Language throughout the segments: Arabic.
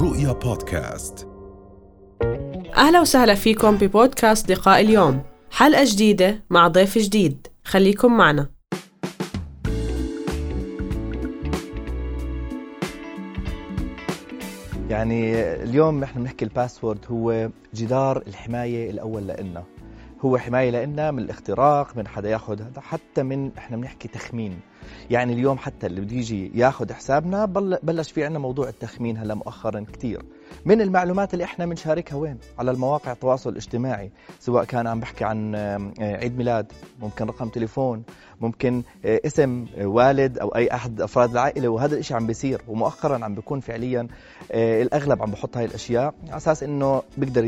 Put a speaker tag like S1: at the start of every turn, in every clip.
S1: رؤيا بودكاست.
S2: أهلا وسهلا فيكم ببودكاست لقاء اليوم. حلقة جديدة مع ضيف جديد. خليكم معنا.
S3: يعني اليوم نحن بنحكي الباسورد هو جدار الحماية الأول لنا هو حماية لنا من الاختراق من حدا ياخذ هذا حتى من إحنا بنحكي تخمين. يعني اليوم حتى اللي بده يجي ياخذ حسابنا بل- بلش في عنا موضوع التخمين هلا مؤخرا كثير من المعلومات اللي إحنا بنشاركها وين؟ على المواقع التواصل الاجتماعي سواء كان عم بحكي عن آه، عيد ميلاد ممكن رقم تليفون ممكن آه، اسم آه، والد أو أي أحد أفراد العائلة وهذا الشيء عم بيصير ومؤخرا عم بيكون فعليا الأغلب عم بحط هاي الأشياء على أساس إنه بيقدر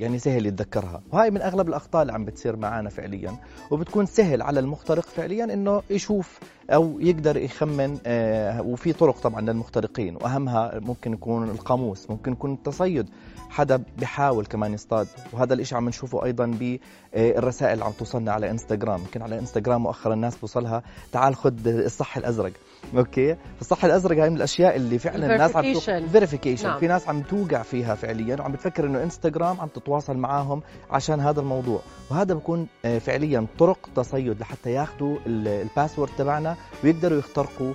S3: يعني سهل يتذكرها. وهاي من أغلب الأخطاء اللي عم بتصير معنا فعليا وبتكون سهل على المخترق فعليا إنه يشوف أو يقدر يخمن آه، وفي طرق طبعا للمخترقين وأهمها ممكن يكون القاموس ممكن يكون التصيد. حدا بحاول كمان يصطاد وهذا الإشي عم نشوفه أيضا بالرسائل اللي عم توصلنا على إنستغرام. يمكن على إنستغرام مؤخرا الناس بوصلها تعال خد الصح الأزرق. أوكي؟ الصح الأزرق هاي من الأشياء اللي فعلا الناس عم
S4: Verification.
S3: verification
S4: نعم.
S3: في ناس عم توقع فيها فعليا وعم بتفكر إنه إنستغرام عم تتواصل معاهم عشان هذا الموضوع. وهذا بكون آه، فعليا طرق تصيد لحتى ياخذوا ال- الباسورد تبعنا ويقدروا يخترقوا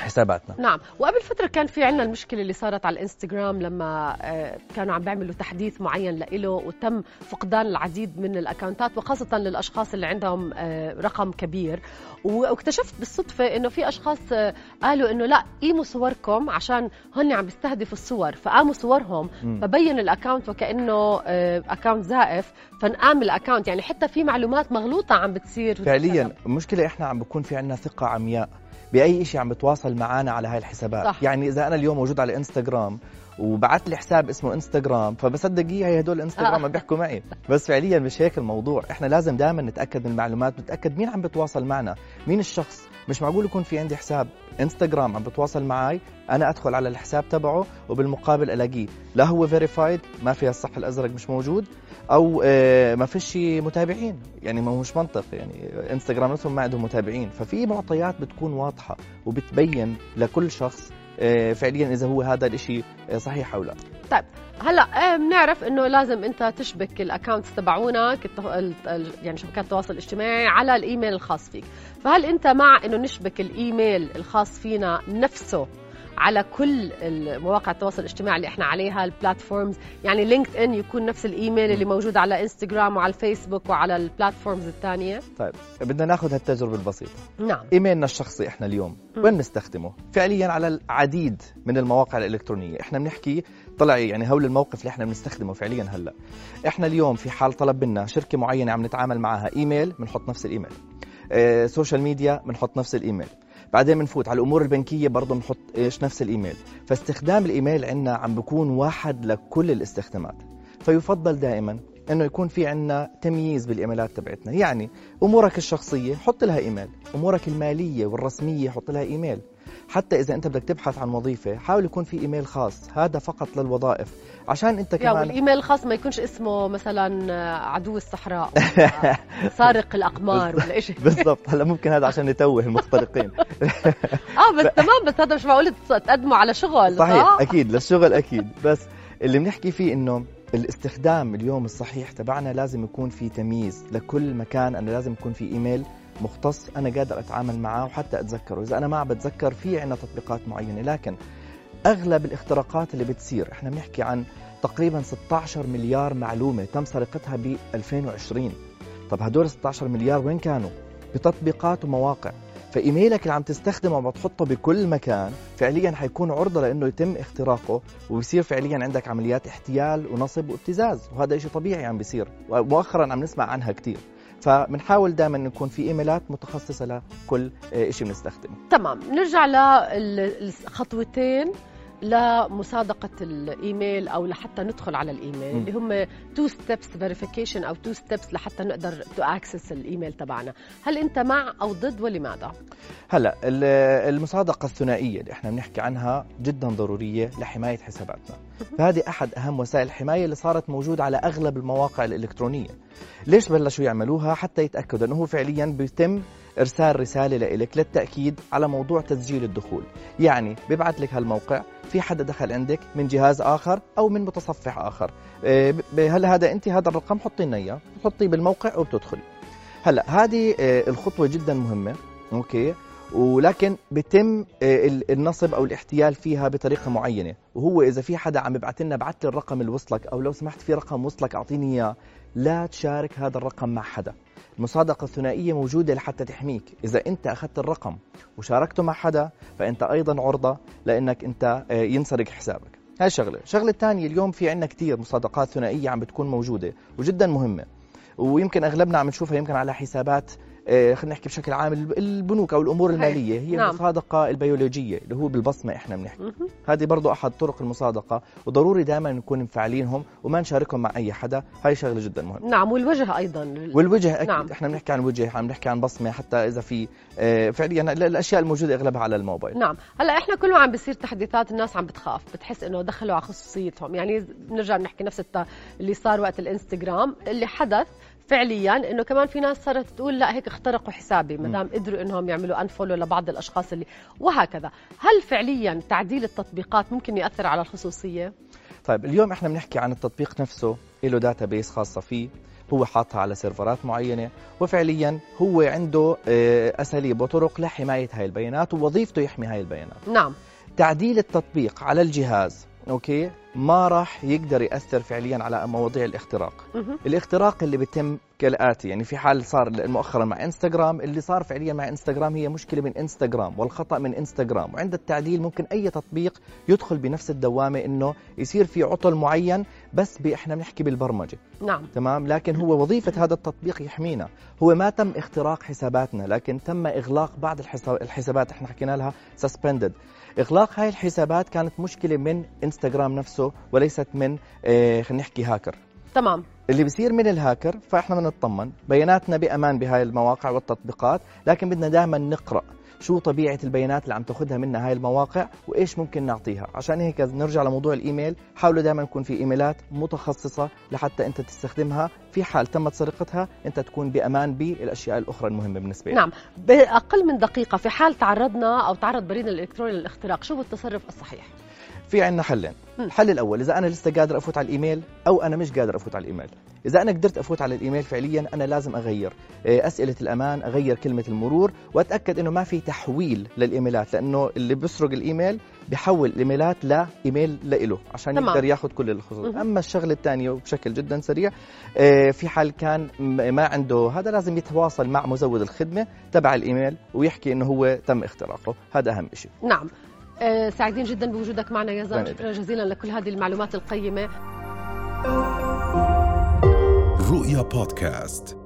S3: حساباتنا.
S4: نعم. وقبل فترة كان في عنا المشكلة اللي صارت على الإنستغرام لما آه، كانوا عم بيعملوا تحديث معين لإله وتم فقدان العديد من الأكاونتات وخاصة للأشخاص اللي عندهم آه، رقم كبير. واكتشفت بالصدفة إنه في أشخاص آه، قالوا إنه لا قيموا صوركم عشان هن عم بيستهدفوا الصور فقاموا صورهم
S3: مم.
S4: فبين ال account وكأنه account زائف فانقام ال account يعني حتى في معلومات مغلوطة عم بتصير.
S3: فعليا. المشكلة إحنا عم بكون في عنا ثقة عمياء. بأي شيء عم بتواصل معنا على هاي الحسابات
S4: صح.
S3: يعني إذا أنا اليوم موجود على إنستغرام وبعت لي حساب اسمه إنستغرام فبصدق هي هدول إنستغرام
S4: آه.
S3: عم بيحكوا معي بس فعليا مش هيك الموضوع إحنا لازم دائما نتأكد من المعلومات نتأكد مين عم بتواصل معنا مين الشخص مش معقول يكون في عندي حساب انستغرام عم بتواصل معي أنا أدخل على الحساب تبعه وبالمقابل ألاقيه. لا هو verified ما فيها الصح الأزرق مش موجود أو آه، ما فيش متابعين. يعني ما مش منطق يعني انستغرام نفسهم ما عندهم متابعين. ففي معطيات بتكون واضحة وبتبين لكل شخص فعليا إذا هو هذا الإشي آه، صحيح أو لا؟
S4: هلأ آه، بنعرف إنه لازم أنت تشبك ال accounts تبعونك يعني شبكات التواصل الاجتماعي على الإيميل الخاص فيك. فهل أنت مع إنه نشبك الإيميل الخاص فينا نفسه على كل مواقع التواصل الاجتماعي اللي إحنا عليها ال platforms يعني لينكد إن يكون نفس الإيميل اللي موجود على إنستغرام وعلى الفيسبوك وعلى ال platforms الثانية.
S3: طيب بدنا ناخذ هالتجربة البسيطة.
S4: نعم.
S3: إيميلنا الشخصي إحنا اليوم
S4: مم.
S3: وين نستخدمه؟ فعليا على العديد من المواقع الإلكترونية. إحنا بنحكي طلع يعني هول المواقع اللي إحنا بنستخدمه فعليا هلأ. إحنا اليوم في حال طلب منا شركة معينة عم نتعامل معها إيميل بنحط نفس الإيميل. social media بنحط نفس الإيميل. بعدين بنفوت. على الأمور البنكية برضه بنحط إيش؟ نفس الإيميل. فاستخدام الإيميل عندنا عم بكون واحد لكل الاستخدامات. فيفضل دائما إنه يكون في عندنا تمييز بالإيميلات تبعتنا. يعني أمورك الشخصية حط لها إيميل. أمورك المالية والرسمية حط لها إيميل. حتى إذا أنت بدك تبحث عن وظيفة حاول يكون في إيميل خاص. هذا فقط للوظائف. عشان
S4: أنت
S3: كمان
S4: والإيميل الخاص ما يكونش اسمه مثلا عدو الصحراء سارق الأقمار ولا شيء
S3: بالضبط. هلا ممكن هذا عشان نتوه المخترقين.
S4: آه بس تمام بس هذا مش معقول تقدموا على شغل
S3: صحيح
S4: صح؟
S3: أكيد للشغل أكيد. بس اللي بنحكي فيه إنه الاستخدام اليوم الصحيح تبعنا لازم يكون في تمييز لكل مكان أنا لازم يكون في إيميل مختص أنا قادر أتعامل معاه وحتى أتذكره. إذا أنا ما عم بتذكر في عنا تطبيقات معينة. لكن أغلب الاختراقات اللي بتصير إحنا بنحكي عن تقريبا 16 مليار معلومة تم سرقتها ب 2020 طب هدول 16 مليار وين كانوا؟ بتطبيقات ومواقع. فإيميلك اللي عم تستخدمه وعم تحطه بكل مكان فعليا حيكون عرضة لإنه يتم اختراقه ويصير فعليا عندك عمليات احتيال ونصب وابتزاز وهذا شيء طبيعي عم بيصير. ومؤخرا عم نسمع عنها كثير فبنحاول دائما يكون في إيميلات متخصصة لكل شيء بنستخدمه.
S4: تمام نرجع للخطوتين لمصادقة الإيميل أو لحتى ندخل على الإيميل.
S3: م.
S4: اللي هم two steps verification أو two steps لحتى نقدر to access الإيميل تبعنا. هل أنت مع أو ضد ولماذا؟
S3: هلا ال- المصادقة الثنائية اللي إحنا بنحكي عنها جدا ضرورية لحماية حساباتنا. فهذه أحد أهم وسائل الحمايه اللي صارت موجودة على أغلب المواقع الإلكترونية. ليش بلشوا يعملوها؟ حتى يتأكدوا إنه هو فعليا بيتم إرسال رسالة لإلك للتأكيد على موضوع تسجيل الدخول. يعني بيبعت لك هالموقع في حدا دخل عندك من جهاز آخر أو من متصفح آخر. آه، هل هذا أنت؟ هذا الرقم حطي لنا إياه. بتحطيه بالموقع وبتدخلي هلأ هذه آه، الخطوة جدا مهمة. أوكي؟ ولكن بيتم آه، ال- النصب أو الاحتيال فيها بطريقة معينة. وهو إذا في حدا عم يبعث لنا بعت لي الرقم اللي وصلك أو لو سمحت في رقم وصلك أعطيني إياه. لا تشارك هذا الرقم مع حدا. المصادقه الثنائيه موجودة لحتى تحميك. إذا أنت أخذت الرقم وشاركته مع حدا فأنت أيضا عرضة لأنك أنت آه، ينسرق حسابك. هاي شغله الشغلة الثانية اليوم في عندنا كثير مصادقات ثنائية عم بتكون موجودة وجدا مهمة. ويمكن أغلبنا عم نشوفها يمكن على حسابات خلينا نحكي بشكل عام الب- البنوك أو
S4: الأمور.
S3: المالية هي
S4: نعم.
S3: المصادقة البيولوجية اللي هو بالبصمة إحنا بنحكي. هذه برضو أحد طرق المصادقة وضروري دائما نكون مفعلينهم وما نشاركهم مع أي حدا هاي شغلة جدا مهمة
S4: نعم والوجه أيضا
S3: والوجه أكيد
S4: نعم.
S3: إحنا بنحكي عن وجه عم نحكي عن بصمة حتى إذا في آه، فعليا ال- الأشياء الموجودة أغلبها على الموبايل
S4: نعم هلأ إحنا كل ما عم بيصير تحديثات الناس عم بتخاف بتحس إنه دخلوا على خصوصيتهم يعني بنرجع بنحكي نفس الت... اللي صار وقت الإنستغرام اللي حدث فعليا إنه كمان في ناس صارت تقول لا هيك اخترقوا حسابي ما دام قدروا إنهم يعملوا انفولو لبعض الأشخاص اللي وهكذا. هل فعليا تعديل التطبيقات ممكن يأثر على الخصوصية؟
S3: طيب اليوم إحنا بنحكي عن التطبيق نفسه له database خاصة فيه هو حاطها على سيرفرات معينة وفعليا هو عنده آه، أساليب وطرق لحماية هاي البيانات ووظيفته يحمي هاي البيانات.
S4: نعم.
S3: تعديل التطبيق على الجهاز أوكي؟ ما راح يقدر يأثر فعليا على مواضيع الاختراق. الاختراق اللي بيتم كالآتي يعني في حال صار مؤخرا مع إنستغرام اللي صار فعليا مع إنستغرام هي مشكلة من إنستغرام والخطأ من إنستغرام. وعند التعديل ممكن أي تطبيق يدخل بنفس الدوامة إنه يصير في عطل معين بس إحنا بنحكي بالبرمجة.
S4: نعم.
S3: تمام؟ لكن هو وظيفة هذا التطبيق يحمينا. هو ما تم اختراق حساباتنا لكن تم إغلاق بعض الحساب- الحسابات إحنا حكينا لها سسبندد إغلاق هاي الحسابات كانت مشكلة من إنستغرام نفسه. وليست من آه خلينا نحكي هاكر.
S4: تمام.
S3: اللي بيصير من الهاكر فاحنا بنطمن بياناتنا بأمان بهاي المواقع والتطبيقات لكن بدنا دائما نقرأ شو طبيعة البيانات اللي عم تاخذها منا هاي المواقع وإيش ممكن نعطيها. عشان هيك نرجع لموضوع الإيميل. حاولوا دائما يكون في إيميلات متخصصة لحتى أنت تستخدمها. في حال تمت سرقتها أنت تكون بأمان بالأشياء الأخرى المهمة بالنسبة لك.
S4: نعم. بأقل من دقيقة في حال تعرضنا أو تعرض بريدنا الإلكتروني للاختراق شو هو التصرف الصحيح؟
S3: في عندنا حلين. الحل الأول إذا أنا لسه قادر أفوت على الإيميل أو أنا مش قادر أفوت على الإيميل إذا أنا قدرت أفوت على الإيميل فعليا أنا لازم أغير إيه، أسئلة الأمان أغير كلمة المرور وأتأكد إنه ما في تحويل للإيميلات لأنه اللي بيسرق الإيميل بيحول الإيميلات لايميل لإله عشان
S4: تمام.
S3: يقدر ياخذ كل الخصوص. أما الشغله الثانية وبشكل جدا سريع إيه، في حال كان ما عنده هذا لازم يتواصل مع مزود الخدمة تبع الإيميل ويحكي إنه هو تم اختراقه هذا أهم شيء
S4: نعم آه، سعيدين جدا بوجودك معنا يا
S3: شكراً
S4: شكرا جزيلا لكل هذه المعلومات القيمة.
S1: رؤيا بودكاست.